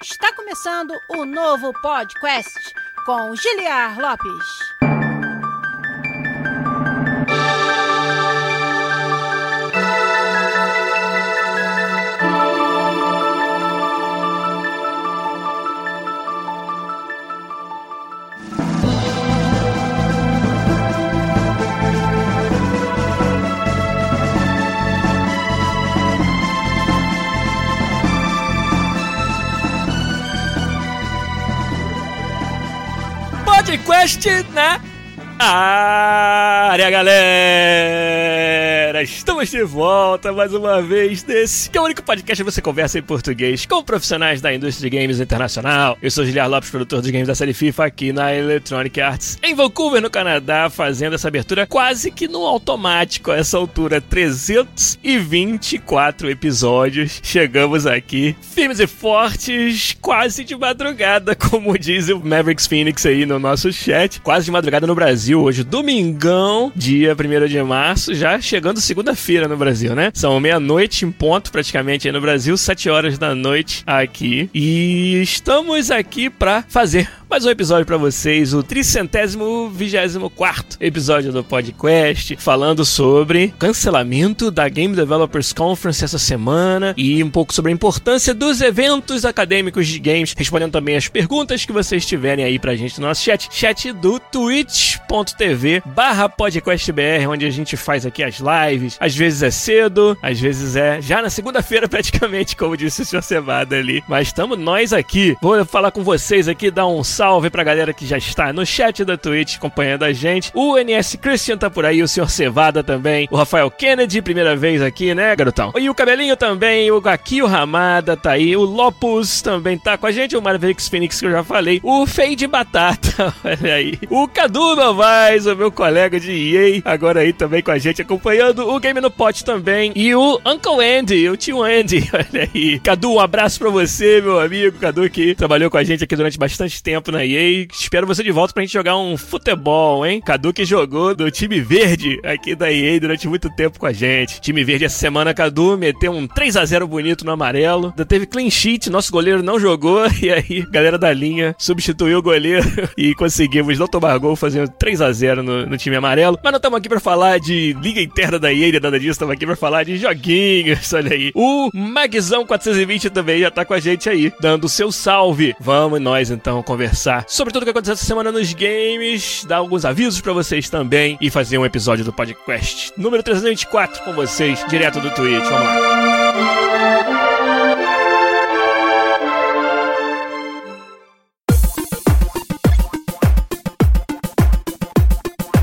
Está começando o novo podcast com Giliar Lopes. Podcast na área, galera! Estamos de volta mais uma vez nesse que é o único podcast que você conversa em português com profissionais da indústria de games internacional. Eu sou Giliar Lopes, produtor dos games da série FIFA aqui na Electronic Arts, em Vancouver, no Canadá, fazendo essa abertura quase que no automático a essa altura. 324 episódios. Chegamos aqui, firmes e fortes, quase de madrugada, como diz o Mavericks Phoenix aí no nosso chat. Quase de madrugada no Brasil, hoje, domingão, dia 1 de março, já chegando segunda-feira no Brasil, né? São meia-noite em ponto, praticamente, aí no Brasil, 7 horas da noite aqui. E estamos aqui para fazer mais um episódio para vocês, o tricentésimo vigésimo quarto episódio do podcast, falando sobre cancelamento da Game Developers Conference essa semana e um pouco sobre a importância dos eventos acadêmicos de games, respondendo também as perguntas que vocês tiverem aí pra gente no nosso chat, chat do twitch.tv barra podcastbr, onde a gente faz aqui as lives, às vezes é cedo, às vezes é já na segunda-feira praticamente, como disse o Sr. Cevada ali, mas estamos nós aqui, vou falar com vocês aqui, dar um salve pra galera que já está no chat da Twitch acompanhando a gente. O NS Christian tá por aí, o Sr. Cevada também, o Rafael Kennedy, primeira vez aqui, né, garotão? E o Cabelinho também, o Gakio Ramada tá aí, o Lopus também tá com a gente, o Mavericks Phoenix que eu já falei, o Fade Batata, olha aí, o Cadu Novaes, o meu colega de EA, agora aí também com a gente acompanhando, o Game no Pot também, e o Uncle Andy, o tio Andy, olha aí. Cadu, um abraço pra você, meu amigo, Cadu que trabalhou com a gente aqui durante bastante tempo na EA. Espero você de volta pra gente jogar um futebol, hein? Cadu que jogou do time verde aqui da EA durante muito tempo com a gente. Time verde essa semana, Cadu meteu um 3 a 0 bonito no amarelo. Ainda teve clean sheet, nosso goleiro não jogou. E aí, galera da linha substituiu o goleiro e conseguimos não tomar gol, fazendo 3 a 0 no, no time amarelo. Mas não estamos aqui pra falar de liga interna da EA, nada disso. Estamos aqui pra falar de joguinhos, olha aí. O Magzão 420 também já tá com a gente aí, dando o seu salve. Vamos nós então conversar sobre tudo que aconteceu essa semana nos games, dar alguns avisos pra vocês também e fazer um episódio do podcast número 324 com vocês, direto do Twitch. Vamos lá.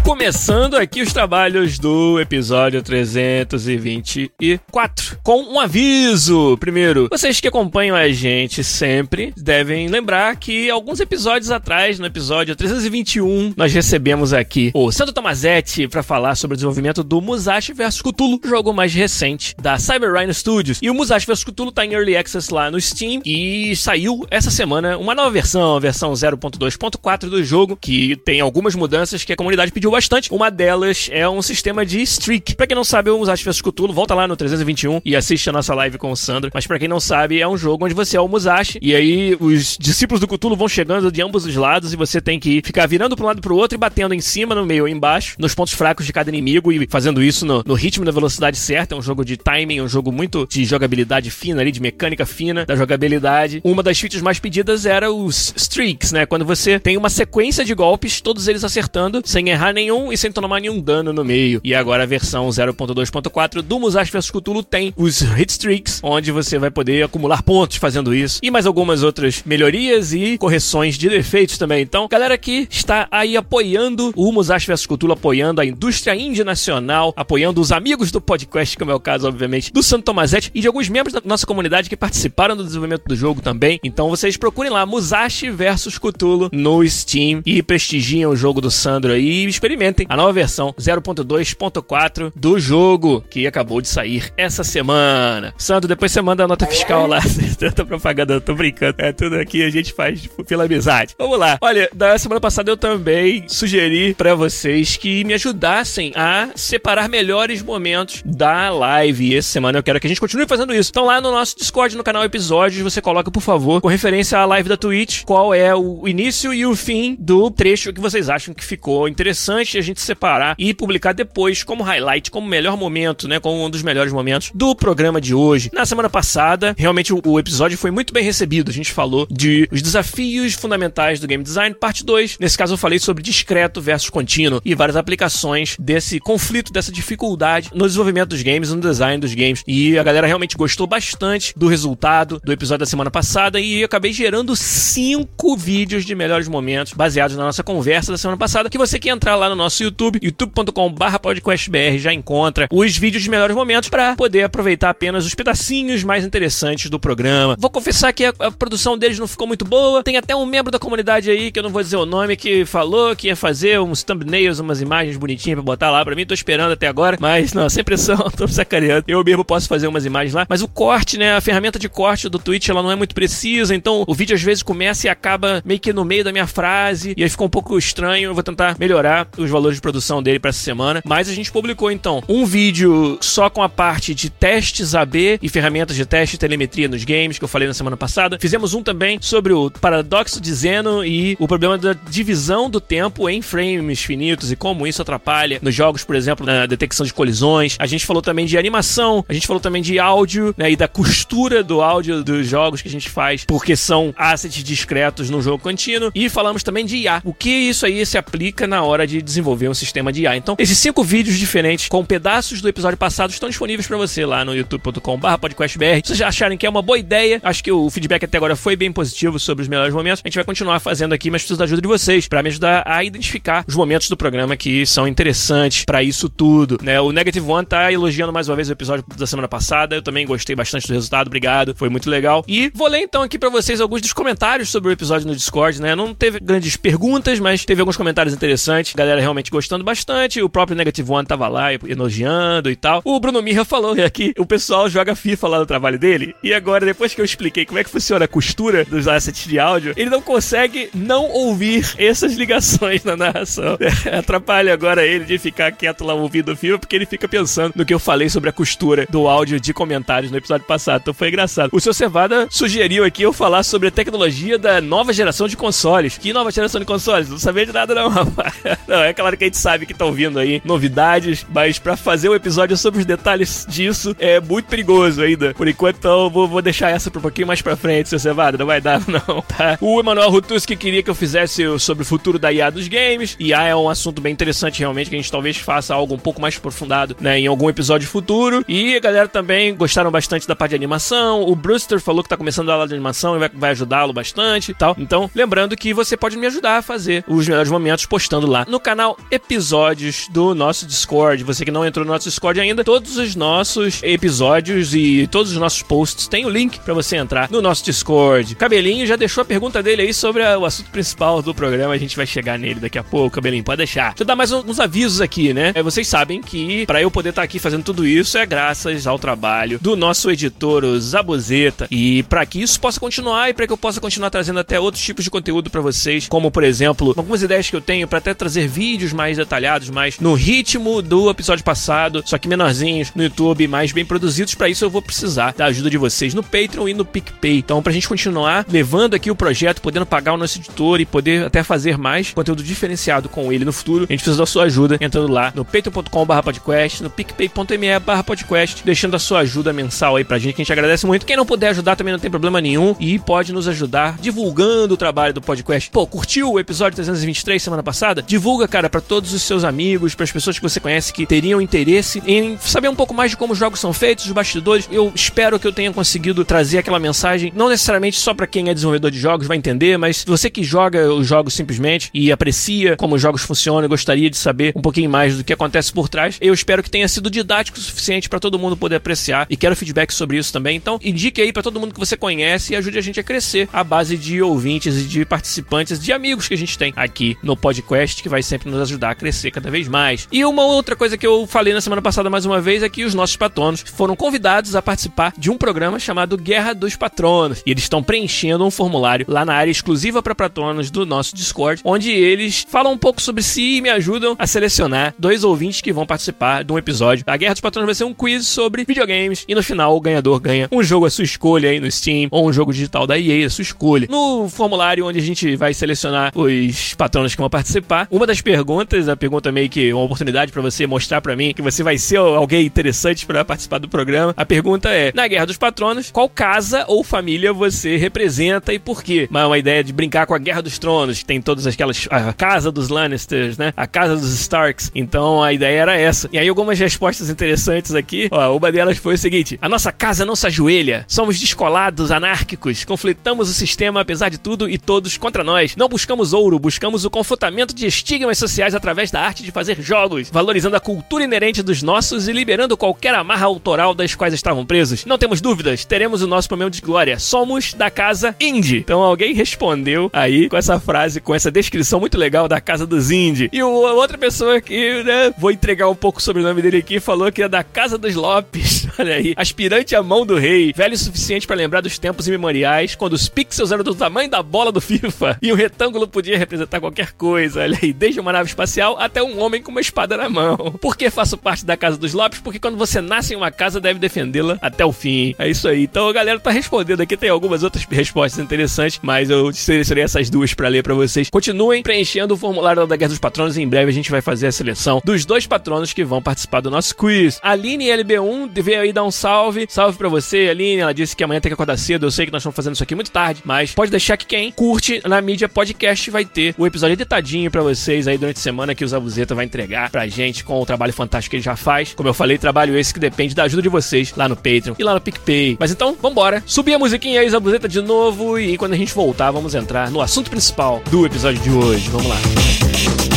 Começando aqui os trabalhos do episódio 324 com um aviso. Primeiro, vocês que acompanham a gente sempre devem lembrar que alguns episódios atrás, no episódio 321, nós recebemos aqui o Sandro Tomazetti para falar sobre o desenvolvimento do Musashi vs Cthulhu, jogo mais recente da Cyber Rhino Studios. E o Musashi vs Cthulhu tá em Early Access lá no Steam e saiu essa semana uma nova versão, a versão 0.2.4 do jogo, que tem algumas mudanças que a comunidade pediu bastante. Uma delas é um sistema de streak. Pra quem não sabe, o Musashi vs Cthulhu, volta lá no 321 e assiste a nossa live com o Sandro. Mas pra quem não sabe, é um jogo onde você é o Musashi e aí os discípulos do Cthulhu vão chegando de ambos os lados e você tem que ficar virando pra um lado e pro outro e batendo em cima, no meio ou embaixo, nos pontos fracos de cada inimigo e fazendo isso no, no ritmo e na velocidade certa. É um jogo de timing, um jogo muito de jogabilidade fina ali, de mecânica fina da jogabilidade. Uma das features mais pedidas era os streaks, né? Quando você tem uma sequência de golpes, todos eles acertando, sem errar nenhum e sem tomar nenhum dano no meio. E agora a versão 0.2.4 do Musashi vs Cthulhu tem os hit streaks, onde você vai poder acumular pontos fazendo isso. E mais algumas outras melhorias e correções de defeitos também. Então, galera que está aí apoiando o Musashi vs Cthulhu, apoiando a indústria indie nacional, apoiando os amigos do podcast, como é o caso, obviamente, do Santo Tomazetti e de alguns membros da nossa comunidade que participaram do desenvolvimento do jogo também. Então, vocês procurem lá Musashi vs Cthulhu no Steam e prestigiem o jogo do Sandro aí e experimentem a nova versão 0.2.4 do jogo que acabou de sair essa semana. Santo, depois você manda a nota fiscal lá. Tanta propaganda, tô brincando. É tudo aqui a gente faz tipo, pela amizade. Vamos lá. Olha, da semana passada eu também sugeri para vocês que me ajudassem a separar melhores momentos da live. E essa semana eu quero que a gente continue fazendo isso. Então lá no nosso Discord, no canal Episódios, você coloca, por favor, com referência à live da Twitch, qual é o início e o fim do trecho que vocês acham que ficou interessante a gente separar e publicar depois como highlight, como melhor momento, né, como um dos melhores momentos do programa de hoje. Na semana passada, realmente o, o episódio foi muito bem recebido. A gente falou de os desafios fundamentais do game design, parte 2. Nesse caso eu falei sobre discreto versus contínuo e várias aplicações desse conflito, dessa dificuldade no desenvolvimento dos games, no design dos games. E a galera realmente gostou bastante do resultado do episódio da semana passada e eu acabei gerando cinco vídeos de melhores momentos baseados na nossa conversa da semana passada, que você que entrar lá no nosso YouTube, youtube.com/podcastbr já encontra os vídeos de melhores momentos para poder aproveitar apenas os pedacinhos mais interessantes do programa. Vou confessar que a, a, produção deles não ficou muito boa. Tem até um membro da comunidade aí que eu não vou dizer o nome que falou que ia fazer uns thumbnails, umas imagens bonitinhas para botar lá para mim. Tô esperando até agora, mas não, sem pressão, tô me sacaneando. Eu mesmo posso fazer umas imagens lá, mas o corte, né, a ferramenta de corte do Twitch, ela não é muito precisa, então o vídeo às vezes começa e acaba meio que no meio da minha frase e aí ficou um pouco estranho. Eu vou tentar melhorar os valores de produção dele para essa semana, mas a gente publicou então um vídeo só com a parte de testes AB e ferramentas de teste e telemetria nos games que eu falei na semana passada. Fizemos um também sobre o paradoxo de Zeno e o problema da divisão do tempo em frames finitos e como isso atrapalha nos jogos, por exemplo, na detecção de colisões. A gente falou também de animação, a gente falou também de áudio né, e da costura do áudio dos jogos que a gente faz, porque são assets discretos no jogo contínuo. E falamos também de IA. O que isso aí se aplica na hora de desenvolver um sistema de IA. Então, esses cinco vídeos diferentes com pedaços do episódio passado estão disponíveis para você lá no youtube.com/podcastbr. Se vocês acharem que é uma boa ideia, acho que o feedback até agora foi bem positivo sobre os melhores momentos. A gente vai continuar fazendo aqui, mas preciso da ajuda de vocês para me ajudar a identificar os momentos do programa que são interessantes para isso tudo. Né? O Negative One tá elogiando mais uma vez o episódio da semana passada. Eu também gostei bastante do resultado. Obrigado, foi muito legal. E vou ler então aqui para vocês alguns dos comentários sobre o episódio no Discord, né? Não teve grandes perguntas, mas teve alguns comentários interessantes. Galera realmente gostando bastante. O próprio Negative One tava lá elogiando e tal. O Bruno Mirra falou aqui, o pessoal joga FIFA lá no trabalho dele. E agora, depois que eu expliquei como é que funciona a costura dos assets de áudio, ele não consegue não ouvir essas ligações na narração. Atrapalha agora ele de ficar quieto lá ouvindo o FIFA, porque ele fica pensando no que eu falei sobre a costura do áudio de comentários no episódio passado. Então foi engraçado. O seu Cevada sugeriu aqui eu falar sobre a tecnologia da nova geração de consoles. Que nova geração de consoles? Não sabia de nada, não, rapaz. Não, é claro que a gente sabe que estão vindo aí novidades, mas para fazer um episódio sobre os detalhes disso é muito perigoso ainda. Por enquanto, então, vou, vou deixar essa pra um pouquinho mais pra frente, seu Cevada. Não vai dar, não, tá? O Emanuel Rutuski queria que eu fizesse sobre o futuro da IA dos games. IA é um assunto bem interessante, realmente, que a gente talvez faça algo um pouco mais aprofundado, né, em algum episódio futuro. E a galera também gostaram bastante da parte de animação. O Brewster falou que tá começando a aula de animação e vai, vai ajudá-lo bastante e tal. Então, lembrando que você pode me ajudar a fazer os melhores momentos postando lá no canal episódios do nosso Discord. Você que não entrou no nosso Discord ainda, todos os nossos episódios e todos os nossos posts têm o link para você entrar no nosso Discord. Cabelinho já deixou a pergunta dele aí sobre a, o assunto principal do programa. A gente vai chegar nele daqui a pouco, Cabelinho. Pode deixar. Deixa eu dar mais uns avisos aqui, né? É, vocês sabem que para eu poder estar tá aqui fazendo tudo isso é graças ao trabalho do nosso editor, o Zabuzeta. E para que isso possa continuar e para que eu possa continuar trazendo até outros tipos de conteúdo para vocês, como por exemplo, algumas ideias que eu tenho para até trazer vídeos mais detalhados, mais no ritmo do episódio passado, só que menorzinhos no YouTube, mais bem produzidos. Para isso eu vou precisar da ajuda de vocês no Patreon e no PicPay. Então, pra gente continuar levando aqui o projeto, podendo pagar o nosso editor e poder até fazer mais conteúdo diferenciado com ele no futuro, a gente precisa da sua ajuda entrando lá no patreon.com/podcast, no picpay.me/podcast, deixando a sua ajuda mensal aí pra gente, que a gente agradece muito. Quem não puder ajudar também não tem problema nenhum e pode nos ajudar divulgando o trabalho do podcast. Pô, curtiu o episódio 323 semana passada? Divulga, cara, para todos os seus amigos, para as pessoas que você conhece que teriam interesse em saber um pouco mais de como os jogos são feitos, os bastidores. Eu espero que eu tenha conseguido trazer aquela mensagem, não necessariamente só para quem é desenvolvedor de jogos vai entender, mas você que joga os jogos simplesmente e aprecia como os jogos funcionam gostaria de saber um pouquinho mais do que acontece por trás, eu espero que tenha sido didático o suficiente para todo mundo poder apreciar e quero feedback sobre isso também. Então, indique aí para todo mundo que você conhece e ajude a gente a crescer a base de ouvintes e de participantes, de amigos que a gente tem aqui no podcast, que vai sempre nos ajudar a crescer cada vez mais. E uma outra coisa que eu falei na semana passada mais uma vez é que os nossos patronos foram convidados a participar de um programa chamado Guerra dos Patronos. E eles estão preenchendo um formulário lá na área exclusiva para patronos do nosso Discord, onde eles falam um pouco sobre si e me ajudam a selecionar dois ouvintes que vão participar de um episódio. A Guerra dos Patronos vai ser um quiz sobre videogames e no final o ganhador ganha um jogo à sua escolha aí no Steam ou um jogo digital da EA à sua escolha. No formulário onde a gente vai selecionar os patronos que vão participar, uma das perguntas, a pergunta meio que uma oportunidade para você mostrar para mim que você vai ser alguém interessante para participar do programa. A pergunta é: na Guerra dos Patronos, qual casa ou família você representa e por quê? Mas é uma ideia de brincar com a Guerra dos Tronos, que tem todas aquelas a casa dos Lannisters, né? A casa dos Starks. Então a ideia era essa. E aí algumas respostas interessantes aqui. Ó, uma delas foi o seguinte: a nossa casa não se ajoelha. Somos descolados, anárquicos, conflitamos o sistema apesar de tudo e todos contra nós. Não buscamos ouro, buscamos o confortamento de estigmas sociais através da arte de fazer jogos, valorizando a cultura inerente dos nossos e liberando qualquer amarra autoral das quais estavam presos. Não temos dúvidas, teremos o nosso momento de glória. Somos da casa Indie. Então alguém respondeu aí com essa frase, com essa descrição muito legal da casa dos Indie. E o, outra pessoa que, né, vou entregar um pouco sobre o nome dele aqui, falou que é da casa dos Lopes. Olha aí, aspirante à mão do rei, velho o suficiente para lembrar dos tempos imemoriais, quando os pixels eram do tamanho da bola do FIFA e o retângulo podia representar qualquer coisa. Olha aí, desde nave espacial até um homem com uma espada na mão. Por que faço parte da casa dos Lopes? Porque quando você nasce em uma casa, deve defendê-la até o fim. É isso aí. Então a galera tá respondendo aqui, tem algumas outras respostas interessantes, mas eu selecionei essas duas para ler para vocês. Continuem preenchendo o formulário da Guerra dos Patronos em breve a gente vai fazer a seleção dos dois patronos que vão participar do nosso quiz. Aline LB1 veio aí dar um salve. Salve para você, Aline. Ela disse que amanhã tem que acordar cedo. Eu sei que nós estamos fazendo isso aqui muito tarde, mas pode deixar que quem curte na mídia podcast vai ter o episódio editadinho para vocês aí durante a semana que o Zabuzeta vai entregar pra gente com o trabalho fantástico que ele já faz. Como eu falei, trabalho esse que depende da ajuda de vocês lá no Patreon e lá no PicPay. Mas então, vambora. Subir a musiquinha aí, Zabuzeta, de novo. E quando a gente voltar, vamos entrar no assunto principal do episódio de hoje. Vamos lá.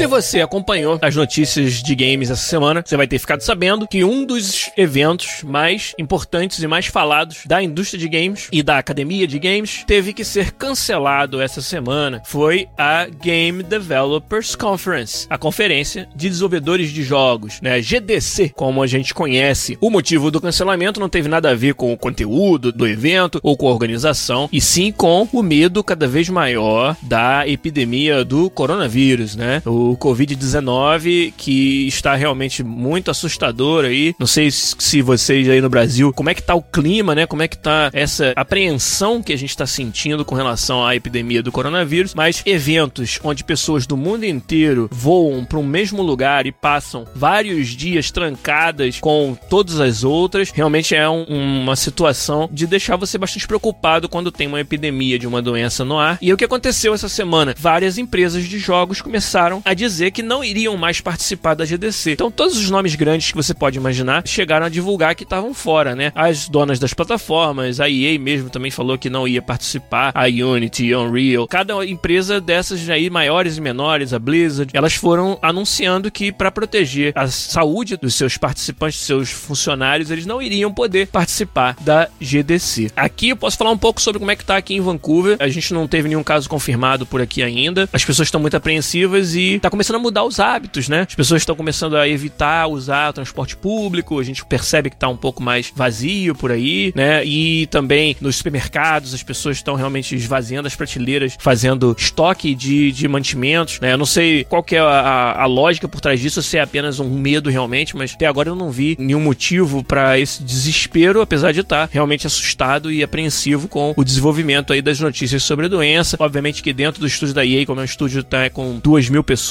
Se você acompanhou as notícias de games essa semana, você vai ter ficado sabendo que um dos eventos mais importantes e mais falados da indústria de games e da academia de games teve que ser cancelado essa semana. Foi a Game Developers Conference, a conferência de desenvolvedores de jogos, né? GDC, como a gente conhece. O motivo do cancelamento não teve nada a ver com o conteúdo do evento ou com a organização, e sim com o medo cada vez maior da epidemia do coronavírus, né? O Covid-19 que está realmente muito assustador aí. Não sei se vocês aí no Brasil, como é que tá o clima, né? Como é que tá essa apreensão que a gente está sentindo com relação à epidemia do coronavírus, mas eventos onde pessoas do mundo inteiro voam para um mesmo lugar e passam vários dias trancadas com todas as outras, realmente é um, uma situação de deixar você bastante preocupado quando tem uma epidemia de uma doença no ar. E o que aconteceu essa semana? Várias empresas de jogos começaram a dizer que não iriam mais participar da GDC. Então, todos os nomes grandes que você pode imaginar chegaram a divulgar que estavam fora, né? As donas das plataformas, a EA mesmo também falou que não ia participar, a Unity, Unreal, cada empresa dessas aí, maiores e menores, a Blizzard, elas foram anunciando que para proteger a saúde dos seus participantes, dos seus funcionários, eles não iriam poder participar da GDC. Aqui eu posso falar um pouco sobre como é que tá aqui em Vancouver. A gente não teve nenhum caso confirmado por aqui ainda. As pessoas estão muito apreensivas e tá começando a mudar os hábitos, né? As pessoas estão começando a evitar usar o transporte público, a gente percebe que tá um pouco mais vazio por aí, né? E também nos supermercados as pessoas estão realmente esvaziando as prateleiras, fazendo estoque de, de mantimentos, né? Eu não sei qual que é a, a lógica por trás disso, se é apenas um medo realmente, mas até agora eu não vi nenhum motivo para esse desespero, apesar de estar realmente assustado e apreensivo com o desenvolvimento aí das notícias sobre a doença. Obviamente que dentro do estúdio da EA, como é um estúdio tá com duas mil pessoas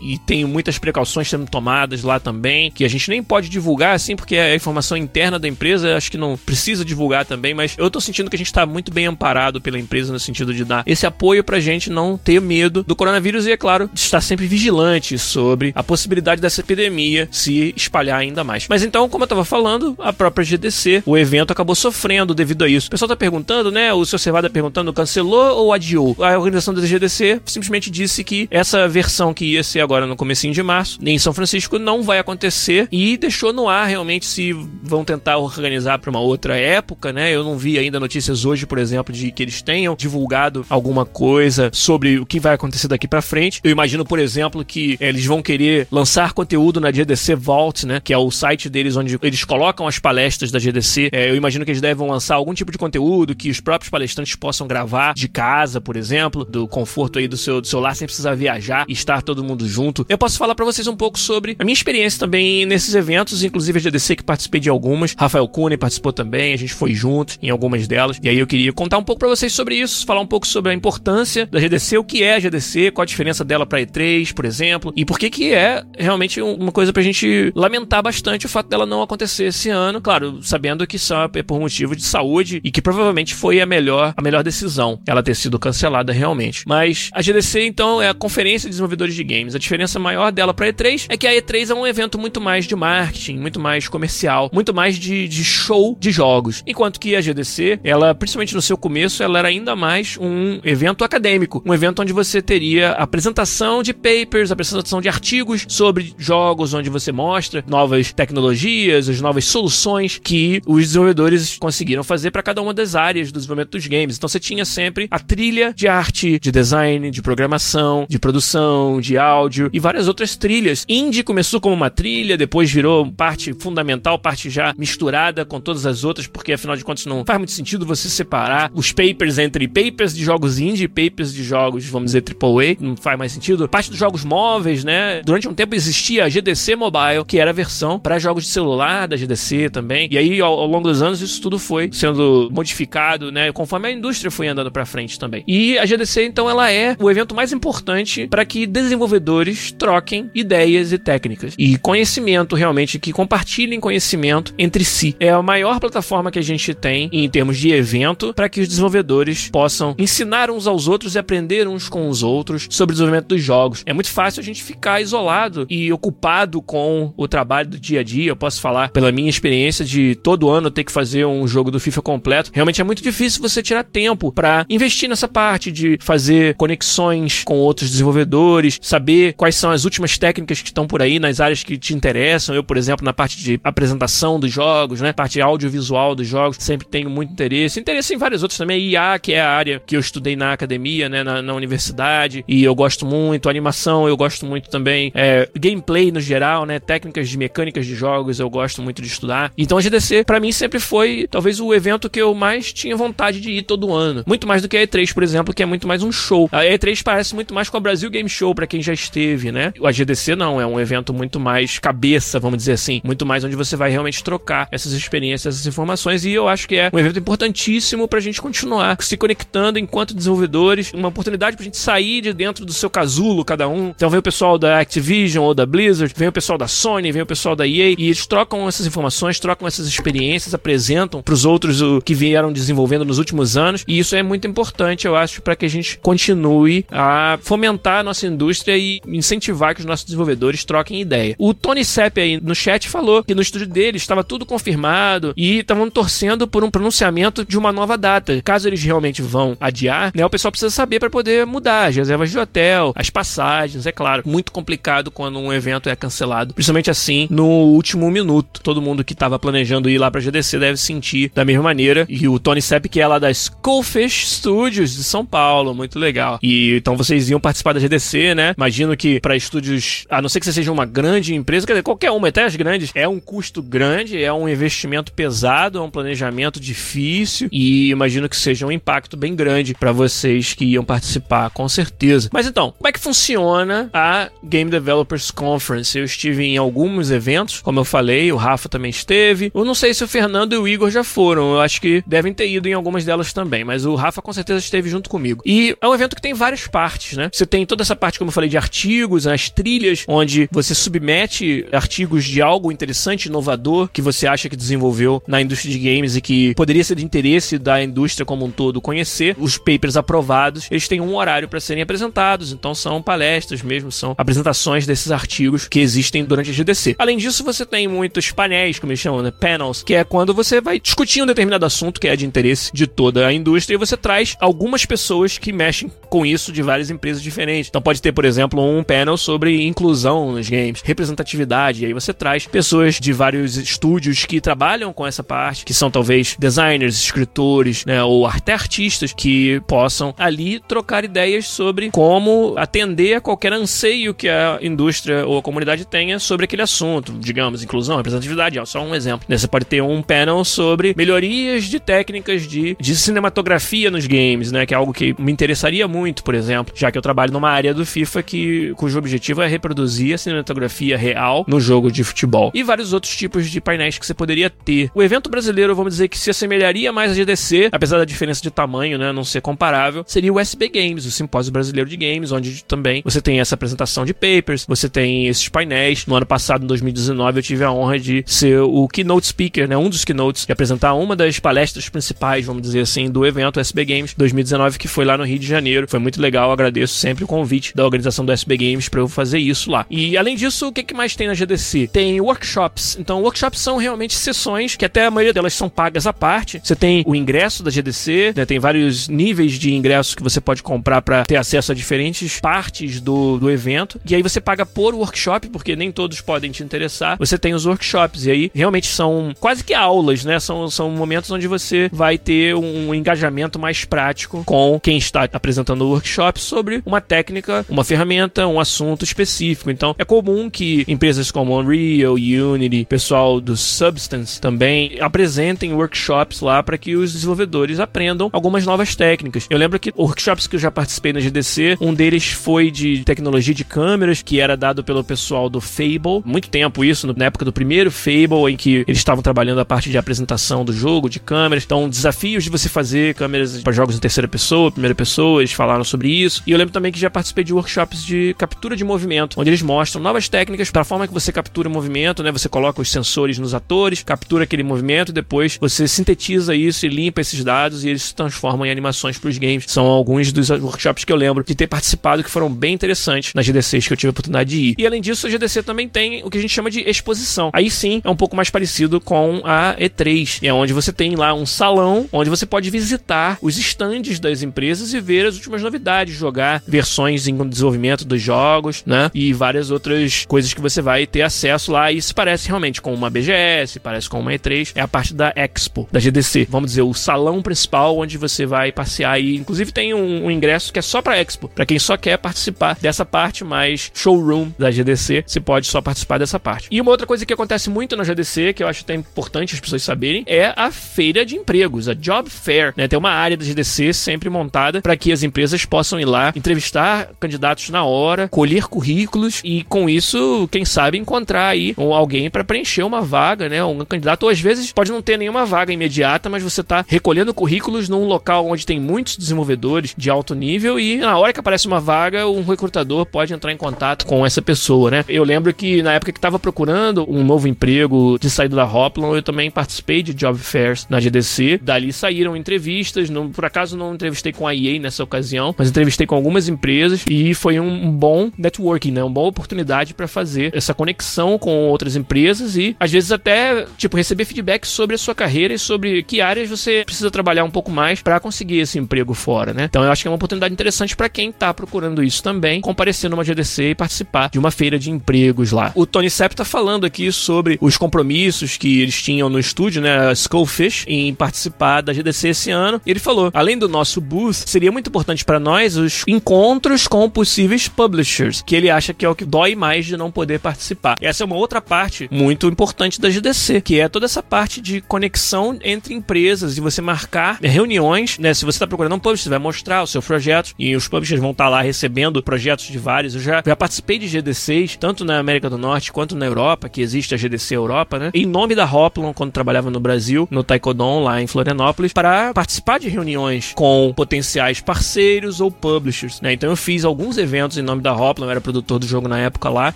e tem muitas precauções sendo tomadas lá também, que a gente nem pode divulgar assim, porque é informação interna da empresa, acho que não precisa divulgar também, mas eu tô sentindo que a gente tá muito bem amparado pela empresa no sentido de dar esse apoio pra gente não ter medo do coronavírus e, é claro, estar sempre vigilante sobre a possibilidade dessa epidemia se espalhar ainda mais. Mas então, como eu tava falando, a própria GDC, o evento acabou sofrendo devido a isso. O pessoal tá perguntando, né? O seu Cevada perguntando, cancelou ou adiou? A organização da GDC simplesmente disse que essa versão que que ia ser agora no comecinho de março, em São Francisco não vai acontecer e deixou no ar realmente se vão tentar organizar para uma outra época, né? Eu não vi ainda notícias hoje, por exemplo, de que eles tenham divulgado alguma coisa sobre o que vai acontecer daqui para frente. Eu imagino, por exemplo, que eh, eles vão querer lançar conteúdo na GDC Vault, né? Que é o site deles onde eles colocam as palestras da GDC. É, eu imagino que eles devem lançar algum tipo de conteúdo que os próprios palestrantes possam gravar de casa, por exemplo, do conforto aí do seu do celular sem precisar viajar e estar todo mundo junto. Eu posso falar para vocês um pouco sobre a minha experiência também nesses eventos, inclusive a GDC que participei de algumas. Rafael Cune participou também, a gente foi junto em algumas delas. E aí eu queria contar um pouco para vocês sobre isso, falar um pouco sobre a importância da GDC, o que é a GDC, qual a diferença dela para E3, por exemplo, e por que que é realmente uma coisa pra gente lamentar bastante o fato dela não acontecer esse ano, claro, sabendo que só é por motivo de saúde e que provavelmente foi a melhor a melhor decisão ela ter sido cancelada realmente. Mas a GDC então é a Conferência de Desenvolvedores de Games. A diferença maior dela para E3 é que a E3 é um evento muito mais de marketing, muito mais comercial, muito mais de, de show de jogos. Enquanto que a GDC, ela, principalmente no seu começo, ela era ainda mais um evento acadêmico, um evento onde você teria apresentação de papers, apresentação de artigos sobre jogos, onde você mostra novas tecnologias, as novas soluções que os desenvolvedores conseguiram fazer para cada uma das áreas do desenvolvimento dos games. Então você tinha sempre a trilha de arte, de design, de programação, de produção, de áudio e várias outras trilhas. Indie começou como uma trilha, depois virou parte fundamental, parte já misturada com todas as outras, porque afinal de contas não faz muito sentido você separar os papers entre papers de jogos indie e papers de jogos, vamos dizer, AAA, não faz mais sentido. Parte dos jogos móveis, né? Durante um tempo existia a GDC Mobile, que era a versão para jogos de celular da GDC também. E aí, ao, ao, longo dos anos, isso tudo foi sendo modificado, né? Conforme a indústria foi andando para frente também. E a GDC, então, ela é o evento mais importante para que desenvolvedores troquem ideias e técnicas e conhecimento realmente, que compartilhem conhecimento entre si. É a maior plataforma que a gente tem em termos de evento para que os desenvolvedores possam ensinar uns aos outros e aprender uns com os outros sobre o desenvolvimento dos jogos. É muito fácil a gente ficar isolado e ocupado com o trabalho do dia a dia. Eu posso falar pela minha experiência de todo ano ter que fazer um jogo do FIFA completo. Realmente é muito difícil você tirar tempo para investir nessa parte de fazer conexões com outros desenvolvedores, saber quais são as últimas técnicas que estão por aí nas áreas que te interessam. Eu, por exemplo, na parte de apresentação dos jogos, né, parte audiovisual dos jogos, sempre tenho muito interesse. Interesse em várias outras também. IA, que é a área que eu estudei na academia, né, na, na universidade, e eu gosto muito. Animação, eu gosto muito também. É, gameplay no geral, né, técnicas de mecânicas de jogos, eu gosto muito de estudar. Então a GDC, para mim, sempre foi talvez o evento que eu mais tinha vontade de ir todo ano. Muito mais do que a E3, por exemplo, que é muito mais um show. A E3 parece muito mais com a Brasil Game Show, para quem já esteve, né? A GDC não, é um evento muito mais cabeça, vamos dizer assim. Muito mais onde você vai realmente trocar essas experiências, essas informações. E eu acho que é um evento importantíssimo pra gente continuar se conectando enquanto desenvolvedores. Uma oportunidade pra gente sair de dentro do seu casulo, cada um. Então vem o pessoal da Activision ou da Blizzard, vem o pessoal da Sony, vem o pessoal da EA, e eles trocam essas informações, trocam essas experiências, apresentam pros outros o que vieram desenvolvendo nos últimos anos. E isso é muito importante, eu acho, para que a gente continue a fomentar a nossa indústria e incentivar que os nossos desenvolvedores troquem ideia. O Tony Sepp aí no chat falou que no estúdio dele estava tudo confirmado e estavam torcendo por um pronunciamento de uma nova data. Caso eles realmente vão adiar, né, o pessoal precisa saber para poder mudar as reservas de hotel, as passagens, é claro. Muito complicado quando um evento é cancelado, principalmente assim no último minuto. Todo mundo que estava planejando ir lá para GDC deve sentir da mesma maneira. E o Tony Sepp, que é lá da Skullfish Studios de São Paulo, muito legal. E então vocês iam participar da GDC, né? Imagino que para estúdios, a não ser que você seja uma grande empresa, quer dizer, qualquer uma, até as grandes, é um custo grande, é um investimento pesado, é um planejamento difícil e imagino que seja um impacto bem grande para vocês que iam participar, com certeza. Mas então, como é que funciona a Game Developers Conference? Eu estive em alguns eventos, como eu falei, o Rafa também esteve. Eu não sei se o Fernando e o Igor já foram, eu acho que devem ter ido em algumas delas também, mas o Rafa com certeza esteve junto comigo. E é um evento que tem várias partes, né? Você tem toda essa parte, como eu falei, de artigos, as trilhas, onde você submete artigos de algo interessante, inovador, que você acha que desenvolveu na indústria de games e que poderia ser de interesse da indústria como um todo conhecer. Os papers aprovados, eles têm um horário para serem apresentados, então são palestras mesmo, são apresentações desses artigos que existem durante a GDC. Além disso, você tem muitos painéis, como eles chamam, né? Panels, que é quando você vai discutir um determinado assunto que é de interesse de toda a indústria e você traz algumas pessoas que mexem com isso de várias empresas diferentes. Então pode ter, por exemplo, um panel sobre inclusão nos games, representatividade. E aí você traz pessoas de vários estúdios que trabalham com essa parte, que são talvez designers, escritores, né, ou até artistas que possam ali trocar ideias sobre como atender a qualquer anseio que a indústria ou a comunidade tenha sobre aquele assunto, digamos, inclusão, representatividade, ó, só um exemplo. Você pode ter um panel sobre melhorias de técnicas de, de cinematografia nos games, né, que é algo que me interessaria muito, por exemplo, já que eu trabalho numa área do FIFA que cujo objetivo é reproduzir a cinematografia real no jogo de futebol. E vários outros tipos de painéis que você poderia ter. O evento brasileiro, vamos dizer que se assemelharia mais a GDC, apesar da diferença de tamanho, né, não ser comparável, seria o SB Games, o Simpósio Brasileiro de Games, onde também você tem essa apresentação de papers, você tem esses painéis. No ano passado, em 2019, eu tive a honra de ser o keynote speaker, né, um dos keynotes, e apresentar uma das palestras principais, vamos dizer assim, do evento SB Games 2019, que foi lá no Rio de Janeiro. Foi muito legal, agradeço sempre o convite da organização do SB Games para eu fazer isso lá. E além disso, o que, que mais tem na GDC? Tem workshops. Então, workshops são realmente sessões que até a maioria delas são pagas à parte. Você tem o ingresso da GDC, né, tem vários níveis de ingressos que você pode comprar para ter acesso a diferentes partes do, do evento. E aí você paga por workshop, porque nem todos podem te interessar. Você tem os workshops, e aí realmente são quase que aulas, né? São, são momentos onde você vai ter um engajamento mais prático com quem está apresentando o workshop sobre uma técnica, uma ferramenta, um assunto específico. Então, é comum que empresas como Unreal, Unity, pessoal do Substance também apresentem workshops lá para que os desenvolvedores aprendam algumas novas técnicas. Eu lembro que workshops que eu já participei na GDC, um deles foi de tecnologia de câmeras, que era dado pelo pessoal do Fable. Muito tempo isso, na época do primeiro Fable, em que eles estavam trabalhando a parte de apresentação do jogo, de câmeras. Então, desafios de você fazer câmeras para jogos em terceira pessoa, primeira pessoa, eles falaram sobre isso. E eu lembro também que já participei de de captura de movimento, onde eles mostram novas técnicas para a forma que você captura o movimento, né? Você coloca os sensores nos atores, captura aquele movimento, depois você sintetiza isso e limpa esses dados e eles se transformam em animações para os games. São alguns dos workshops que eu lembro de ter participado que foram bem interessantes nas GDCs que eu tive a oportunidade de ir. E além disso, a GDC também tem o que a gente chama de exposição. Aí sim é um pouco mais parecido com a E3, é onde você tem lá um salão onde você pode visitar os estandes das empresas e ver as últimas novidades, jogar versões em desenvolvimento dos jogos, né? E várias outras coisas que você vai ter acesso lá. E isso parece realmente com uma BGS, parece com uma E3. É a parte da Expo, da GDC. Vamos dizer, o salão principal onde você vai passear aí. Inclusive tem um, um ingresso que é só pra Expo, para quem só quer participar dessa parte mais showroom da GDC, você pode só participar dessa parte. E uma outra coisa que acontece muito na GDC, que eu acho até importante as pessoas saberem, é a feira de empregos, a Job Fair. Né? Tem uma área da GDC sempre montada para que as empresas possam ir lá entrevistar candidatos na hora, colher currículos e com isso, quem sabe, encontrar aí alguém para preencher uma vaga, né? Um candidato, ou às vezes pode não ter nenhuma vaga imediata, mas você está recolhendo currículos num local onde tem muitos desenvolvedores de alto nível e na hora que aparece uma vaga, um recrutador pode entrar em contato com essa pessoa, né? Eu lembro que na época que estava procurando um novo emprego de saída da Hoplon, eu também participei de job fairs na GDC. Dali saíram entrevistas, não, por acaso não entrevistei com a EA nessa ocasião, mas entrevistei com algumas empresas e foi um bom networking, né? Uma boa oportunidade para fazer essa conexão com outras empresas e às vezes até, tipo, receber feedback sobre a sua carreira e sobre que áreas você precisa trabalhar um pouco mais para conseguir esse emprego fora, né? Então eu acho que é uma oportunidade interessante para quem tá procurando isso também, comparecer numa GDC e participar de uma feira de empregos lá. O Tony Sepp tá falando aqui sobre os compromissos que eles tinham no estúdio, né, Skullfish, em participar da GDC esse ano. E ele falou: além do nosso booth, seria muito importante para nós os encontros com possíveis publishers, que ele acha que é o que dói mais de não poder participar. Essa é uma outra parte muito importante da GDC, que é toda essa parte de conexão entre empresas e você marcar reuniões, né? Se você está procurando um publisher, você vai mostrar o seu projeto e os publishers vão estar tá lá recebendo projetos de vários. Eu já, já participei de GDCs, tanto na América do Norte quanto na Europa, que existe a GDC Europa, né? Em nome da Hoplon, quando trabalhava no Brasil, no Taekwondo, lá em Florianópolis, para participar de reuniões com potenciais parceiros ou publishers, né? Então eu fiz alguns eventos em nome da Hoplon, eu era produtor do jogo na época lá,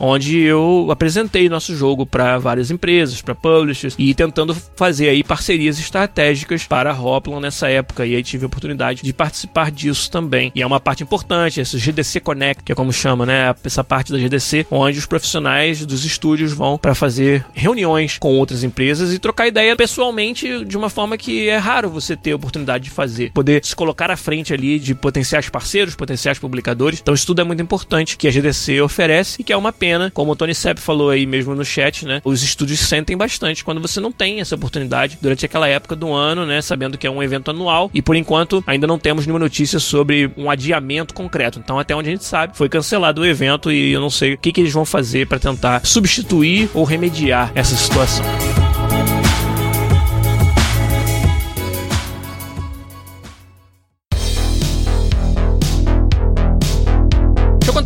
onde eu apresentei nosso jogo para várias empresas, para publishers e tentando fazer aí parcerias estratégicas para a Hoplon nessa época. E aí tive a oportunidade de participar disso também. E é uma parte importante, esse GDC Connect, que é como chama, né? Essa parte da GDC, onde os profissionais dos estúdios vão para fazer reuniões com outras empresas e trocar ideia pessoalmente de uma forma que é raro você ter oportunidade de fazer. Poder se colocar à frente ali de potenciais parceiros, potenciais publicadores. Então isso tudo ajuda muito importante que a GDC oferece e que é uma pena, como o Tony Sepp falou aí mesmo no chat, né? Os estúdios sentem bastante quando você não tem essa oportunidade durante aquela época do ano, né? Sabendo que é um evento anual e por enquanto ainda não temos nenhuma notícia sobre um adiamento concreto. Então, até onde a gente sabe, foi cancelado o evento e eu não sei o que, que eles vão fazer para tentar substituir ou remediar essa situação.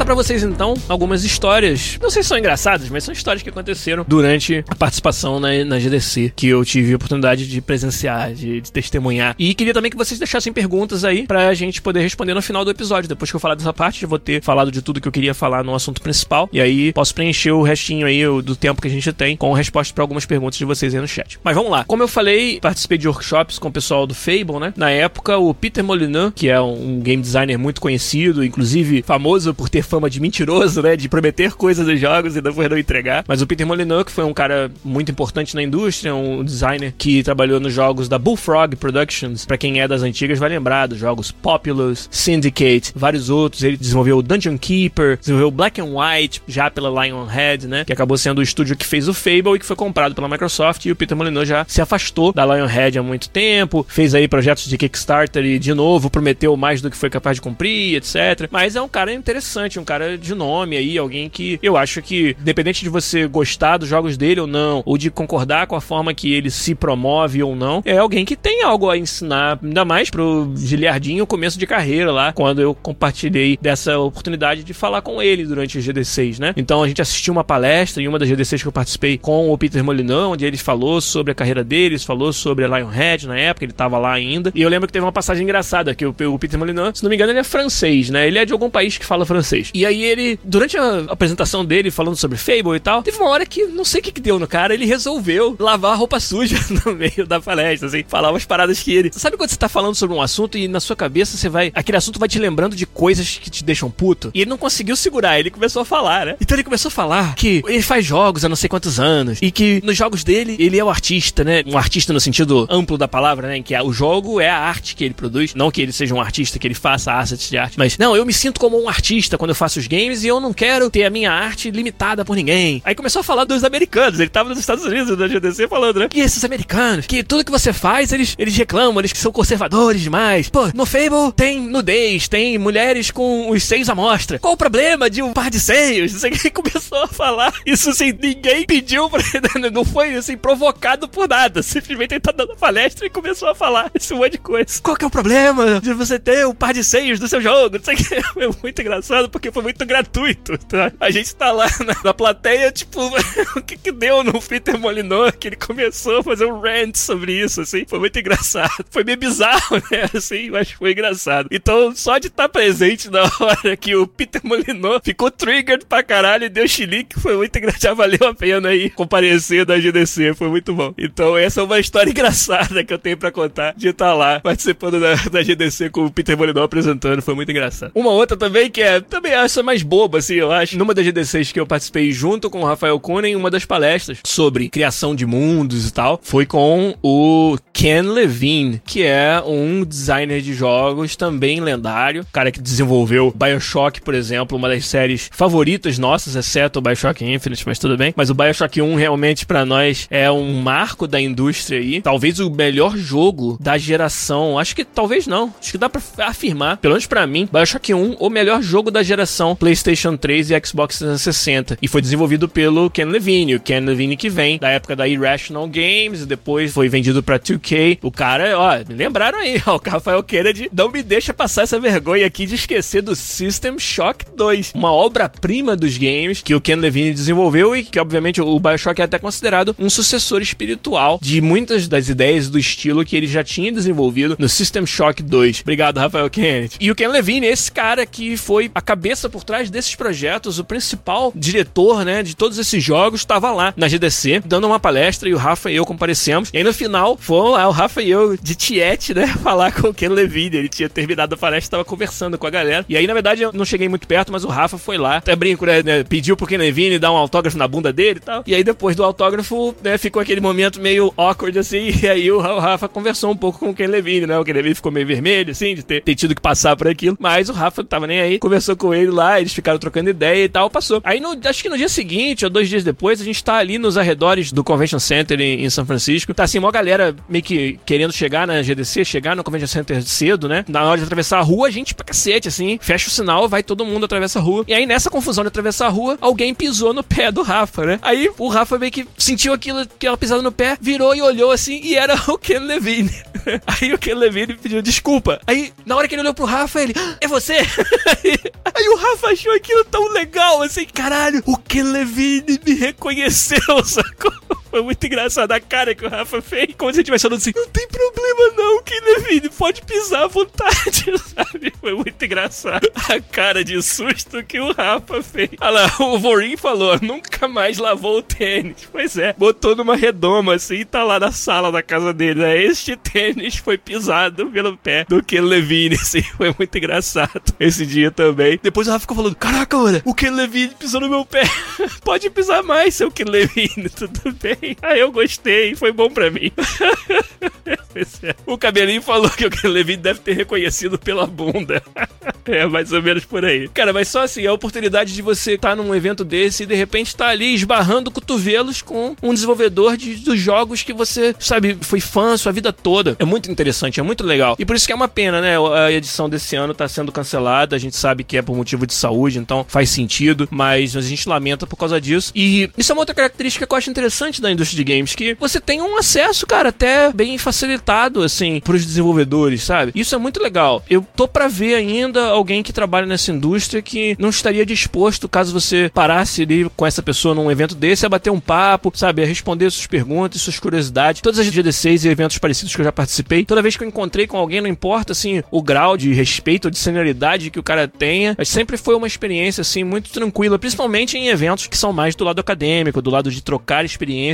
Para vocês então algumas histórias. Não sei se são engraçadas, mas são histórias que aconteceram durante a participação na, na GDC, que eu tive a oportunidade de presenciar, de, de, testemunhar. E queria também que vocês deixassem perguntas aí pra gente poder responder no final do episódio. Depois que eu falar dessa parte, já vou ter falado de tudo que eu queria falar no assunto principal. E aí posso preencher o restinho aí do tempo que a gente tem com respostas para algumas perguntas de vocês aí no chat. Mas vamos lá. Como eu falei, participei de workshops com o pessoal do Fable, né? Na época, o Peter Molyneux, que é um game designer muito conhecido, inclusive famoso por ter fã fama de mentiroso, né? De prometer coisas dos jogos e depois não entregar. Mas o Peter Molyneux, que foi um cara muito importante na indústria, um designer que trabalhou nos jogos da Bullfrog Productions. Para quem é das antigas, vai lembrar dos jogos Populous, Syndicate, vários outros. Ele desenvolveu Dungeon Keeper, desenvolveu Black and White, já pela Lionhead, né? Que acabou sendo o estúdio que fez o Fable e que foi comprado pela Microsoft. E o Peter Molyneux já se afastou da Lionhead há muito tempo, fez aí projetos de Kickstarter e, de novo, prometeu mais do que foi capaz de cumprir, etc. Mas é um cara interessante, um cara de nome aí, alguém que eu acho que, independente de você gostar dos jogos dele ou não, ou de concordar com a forma que ele se promove ou não, é alguém que tem algo a ensinar, ainda mais pro Giliardinho, começo de carreira lá, quando eu compartilhei dessa oportunidade de falar com ele durante os GD6, né? Então a gente assistiu uma palestra em uma das GD6 que eu participei com o Peter Molinão, onde ele falou sobre a carreira deles, falou sobre a Lionhead na época, ele tava lá ainda. E eu lembro que teve uma passagem engraçada, que o, o Peter Molinão, se não me engano, ele é francês, né? Ele é de algum país que fala francês. E aí ele, durante a apresentação dele, falando sobre Fable e tal, teve uma hora que, não sei o que, que deu no cara, ele resolveu lavar a roupa suja no meio da palestra, assim, falar umas paradas que ele. Sabe quando você tá falando sobre um assunto e na sua cabeça você vai. Aquele assunto vai te lembrando de coisas que te deixam puto? E ele não conseguiu segurar, ele começou a falar, né? Então ele começou a falar que ele faz jogos há não sei quantos anos e que nos jogos dele ele é o artista, né? Um artista no sentido amplo da palavra, né? Em que o jogo é a arte que ele produz, não que ele seja um artista, que ele faça assets de arte, mas não, eu me sinto como um artista quando eu faço os games e eu não quero ter a minha arte limitada por ninguém. Aí começou a falar dos americanos, ele tava nos Estados Unidos, da GDC, falando, né? E esses americanos, que tudo que você faz, eles, eles reclamam, eles que são conservadores demais. Pô, no Fable tem nudez, tem mulheres com os seios à mostra. Qual o problema de um par de seios? Não sei que começou a falar. Isso assim, ninguém pediu pra ele, não foi assim, provocado por nada. Simplesmente ele tá dando palestra e começou a falar esse monte de coisa. Qual que é o problema de você ter um par de seios no seu jogo? Não sei o que. Foi muito engraçado porque foi muito gratuito. Tá? A gente tá lá na, na plateia, tipo, o que que deu no Peter Molyneux que ele começou a fazer um rant sobre isso, assim. Foi muito engraçado. Foi meio bizarro, né? Assim, mas foi engraçado. Então, só de estar tá presente na hora que o Peter Molyneux ficou triggered pra caralho e deu chilique, foi muito engraçado. Já valeu a pena aí comparecer da GDC, foi muito bom. Então, essa é uma história engraçada que eu tenho pra contar de estar tá lá participando da, da GDC com o Peter Molyneux apresentando, foi muito engraçado. Uma outra também que é, também essa mais boba, assim, eu acho. Numa das GDCs que eu participei junto com o Rafael Kunen, uma das palestras sobre criação de mundos e tal, foi com o Ken Levine, que é um designer de jogos também lendário, cara que desenvolveu BioShock, por exemplo, uma das séries favoritas nossas, exceto o BioShock Infinite, mas tudo bem. Mas o BioShock 1 realmente para nós é um marco da indústria aí, talvez o melhor jogo da geração. Acho que talvez não, acho que dá para afirmar, pelo menos para mim, BioShock 1 o melhor jogo da geração PlayStation 3 e Xbox 360 e foi desenvolvido pelo Ken Levine, o Ken Levine que vem da época da Irrational Games depois foi vendido para 2K. O cara, ó, me lembraram aí, ó, o Rafael Kennedy não me deixa passar essa vergonha aqui de esquecer do System Shock 2, uma obra-prima dos games que o Ken Levine desenvolveu e que obviamente o BioShock é até considerado um sucessor espiritual de muitas das ideias do estilo que ele já tinha desenvolvido no System Shock 2. Obrigado, Rafael Kennedy. E o Ken Levine, esse cara que foi a cabeça por trás desses projetos, o principal diretor, né, de todos esses jogos, estava lá na GDC, dando uma palestra e o Rafa e eu comparecemos. E aí no final, foram lá o Rafa e eu de tiete, né, falar com o Ken Levine. Ele tinha terminado a palestra, estava conversando com a galera. E aí, na verdade, eu não cheguei muito perto, mas o Rafa foi lá, até brinco, né, né pediu pro Ken Levine dar um autógrafo na bunda dele e tal. E aí depois do autógrafo, né, ficou aquele momento meio awkward assim, e aí o Rafa conversou um pouco com o Ken Levine, né, o Ken Levine ficou meio vermelho, assim, de ter, ter tido que passar por aquilo, mas o Rafa não tava nem aí, conversou com ele ele lá, eles ficaram trocando ideia e tal, passou. Aí no, acho que no dia seguinte, ou dois dias depois, a gente tá ali nos arredores do Convention Center em, em São Francisco. Tá assim, uma galera meio que querendo chegar na GDC, chegar no Convention Center cedo, né? Na hora de atravessar a rua, a gente pra cacete, assim, fecha o sinal, vai todo mundo atravessa a rua. E aí nessa confusão de atravessar a rua, alguém pisou no pé do Rafa, né? Aí o Rafa meio que sentiu aquilo, aquela pisada no pé, virou e olhou assim, e era o Ken Levine. Aí o Ken Levine pediu desculpa. Aí, na hora que ele olhou pro Rafa, ele, ah, é você? Aí o Rafa achou aquilo tão legal, assim, caralho, o Ken Levine me reconheceu, sacou? Foi muito engraçado a cara que o Rafa fez. Como se ele estivesse falando assim: Não tem problema não, Ken Levine, pode pisar à vontade, sabe? Foi muito engraçado a cara de susto que o Rafa fez. Olha lá, o Vorin falou: Nunca mais lavou o tênis. Pois é, botou numa redoma assim e tá lá na sala da casa dele. Né? Este tênis foi pisado pelo pé do Ken Levine, assim. Foi muito engraçado esse dia também. Depois o Rafa ficou falando: Caraca, mano, o Ken Levine pisou no meu pé. pode pisar mais, seu Ken Levine, tudo bem. Aí eu gostei, foi bom pra mim. o cabelinho falou que o Levine deve ter reconhecido pela bunda. é, mais ou menos por aí. Cara, mas só assim, a oportunidade de você estar tá num evento desse e de repente estar tá ali esbarrando cotovelos com um desenvolvedor de, dos jogos que você, sabe, foi fã sua vida toda. É muito interessante, é muito legal. E por isso que é uma pena, né? A edição desse ano tá sendo cancelada. A gente sabe que é por motivo de saúde, então faz sentido, mas a gente lamenta por causa disso. E isso é uma outra característica que eu acho interessante da indústria de games, que você tem um acesso, cara, até bem facilitado, assim, pros desenvolvedores, sabe? Isso é muito legal. Eu tô para ver ainda alguém que trabalha nessa indústria que não estaria disposto, caso você parasse ali com essa pessoa num evento desse, a bater um papo, sabe? A responder suas perguntas, suas curiosidades. Todas as GD6 e eventos parecidos que eu já participei, toda vez que eu encontrei com alguém, não importa, assim, o grau de respeito ou de senioridade que o cara tenha, mas sempre foi uma experiência, assim, muito tranquila, principalmente em eventos que são mais do lado acadêmico, do lado de trocar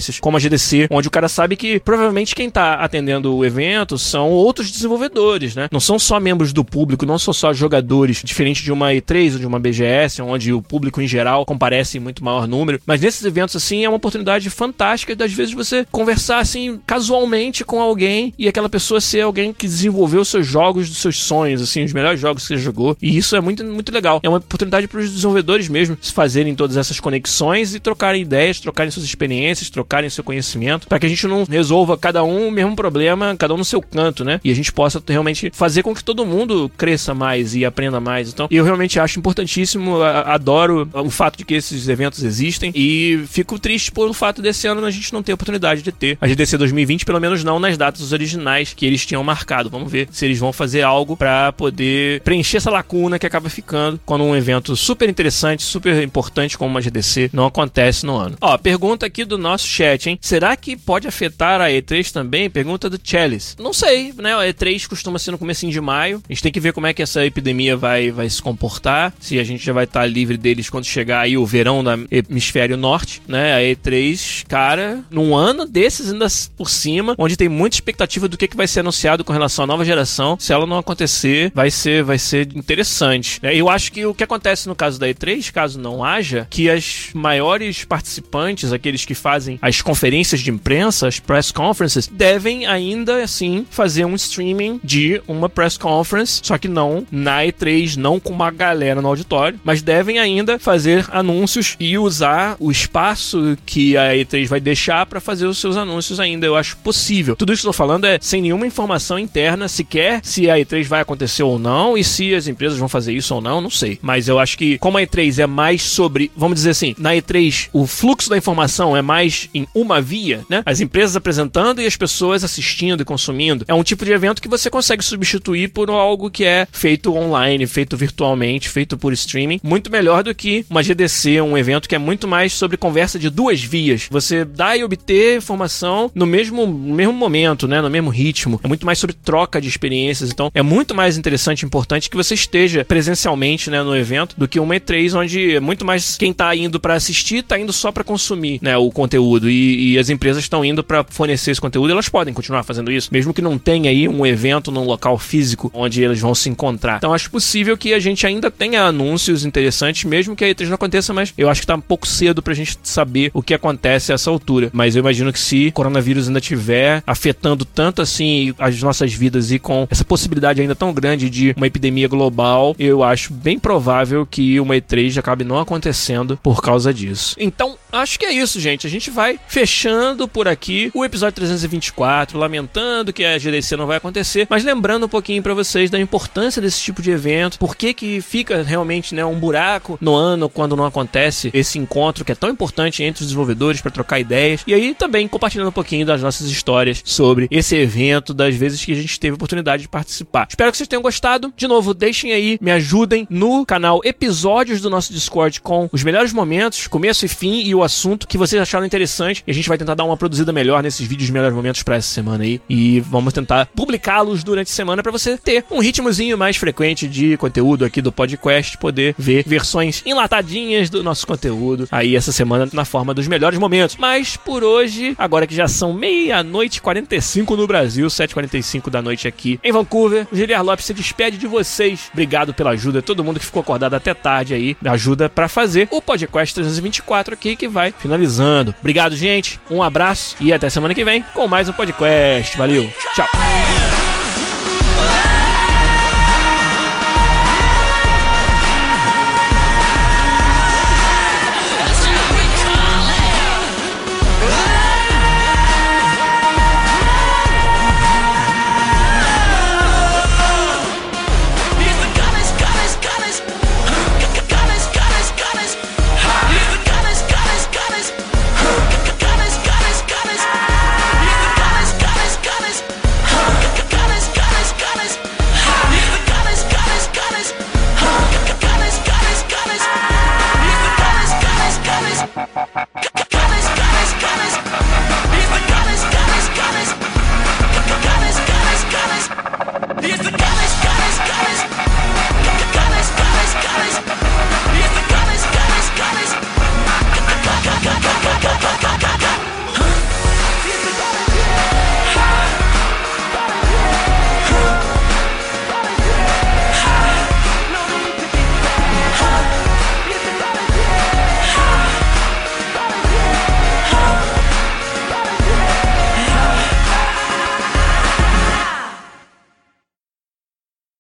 experiências, como a GDC, onde o cara sabe que provavelmente quem tá atendendo o evento são outros desenvolvedores, né? Não são só membros do público, não são só jogadores, diferente de uma E3 ou de uma BGS, onde o público em geral comparece em muito maior número. Mas nesses eventos, assim, é uma oportunidade fantástica de, às vezes, você conversar, assim, casualmente com alguém e aquela pessoa ser alguém que desenvolveu seus jogos dos seus sonhos, assim, os melhores jogos que você jogou. E isso é muito, muito legal. É uma oportunidade para os desenvolvedores mesmo se fazerem todas essas conexões e trocarem ideias, trocarem suas experiências, trocarem seu conhecimento, para que a gente não resolva cada um o mesmo problema, cada um no seu canto, né? E a gente possa realmente fazer com que todo mundo cresça mais e aprenda mais. Então, eu realmente acho importantíssimo, adoro o fato de que esses eventos existem e fico triste pelo fato desse ano a gente não ter oportunidade de ter a GDC 2020, pelo menos não nas datas originais que eles tinham marcado. Vamos ver se eles vão fazer algo para poder preencher essa lacuna que acaba ficando quando um evento super interessante, super importante como uma GDC não acontece no ano. Ó, pergunta aqui do nosso chat, hein? Será que pode afetar a E3 também? Pergunta do Chalice. Não sei, né? A E3 costuma ser no começo de maio. A gente tem que ver como é que essa epidemia vai, vai se comportar. Se a gente já vai estar livre deles quando chegar aí o verão do hemisfério norte, né? A E3, cara, num ano desses ainda por cima, onde tem muita expectativa do que, que vai ser anunciado com relação à nova geração. Se ela não acontecer, vai ser, vai ser interessante. Né? Eu acho que o que acontece no caso da E3, caso não haja, que as maiores participantes, aqueles que fazem as conferências de imprensa, as press conferences, devem ainda assim fazer um streaming de uma press conference, só que não na E3, não com uma galera no auditório, mas devem ainda fazer anúncios e usar o espaço que a E3 vai deixar para fazer os seus anúncios ainda. Eu acho possível. Tudo isso que eu tô falando é sem nenhuma informação interna sequer se a E3 vai acontecer ou não e se as empresas vão fazer isso ou não, não sei. Mas eu acho que como a E3 é mais sobre, vamos dizer assim, na E3 o fluxo da informação é mais em uma via, né? As empresas apresentando e as pessoas assistindo e consumindo. É um tipo de evento que você consegue substituir por algo que é feito online, feito virtualmente, feito por streaming, muito melhor do que uma GDC, um evento que é muito mais sobre conversa de duas vias. Você dá e obter informação no mesmo, no mesmo momento, né? No mesmo ritmo. É muito mais sobre troca de experiências. Então, é muito mais interessante e importante que você esteja presencialmente, né, no evento do que uma E3 onde é muito mais quem tá indo para assistir tá indo só para consumir, né, o conteúdo. E e, as empresas estão indo para fornecer esse conteúdo, elas podem continuar fazendo isso, mesmo que não tenha aí um evento num local físico onde eles vão se encontrar. Então acho possível que a gente ainda tenha anúncios interessantes, mesmo que a E3 não aconteça, mas eu acho que tá um pouco cedo pra gente saber o que acontece a essa altura. Mas eu imagino que se o coronavírus ainda tiver afetando tanto assim as nossas vidas e com essa possibilidade ainda tão grande de uma epidemia global, eu acho bem provável que uma E3 acabe não acontecendo por causa disso. Então, acho que é isso, gente. A gente vai fechando por aqui o episódio 324, lamentando que a GDC não vai acontecer, mas lembrando um pouquinho para vocês da importância desse tipo de evento, por que que fica realmente, né, um buraco no ano quando não acontece esse encontro que é tão importante entre os desenvolvedores para trocar ideias. E aí também compartilhando um pouquinho das nossas histórias sobre esse evento, das vezes que a gente teve oportunidade de participar. Espero que vocês tenham gostado. De novo, deixem aí, me ajudem no canal episódios do nosso Discord com os melhores momentos, começo e fim e o assunto que vocês acharam interessante. E a gente vai tentar dar uma produzida melhor nesses vídeos de melhores momentos para essa semana aí. E vamos tentar publicá-los durante a semana para você ter um ritmozinho mais frequente de conteúdo aqui do podcast, poder ver versões enlatadinhas do nosso conteúdo aí essa semana na forma dos melhores momentos. Mas por hoje, agora que já são meia-noite 45 no Brasil, 7h45 da noite aqui em Vancouver, o Giliar Lopes se despede de vocês. Obrigado pela ajuda, todo mundo que ficou acordado até tarde aí, ajuda para fazer o podcast 324 aqui que vai finalizando. Obrigado, gente. Um abraço e até semana que vem com mais um podcast. Valeu. Tchau.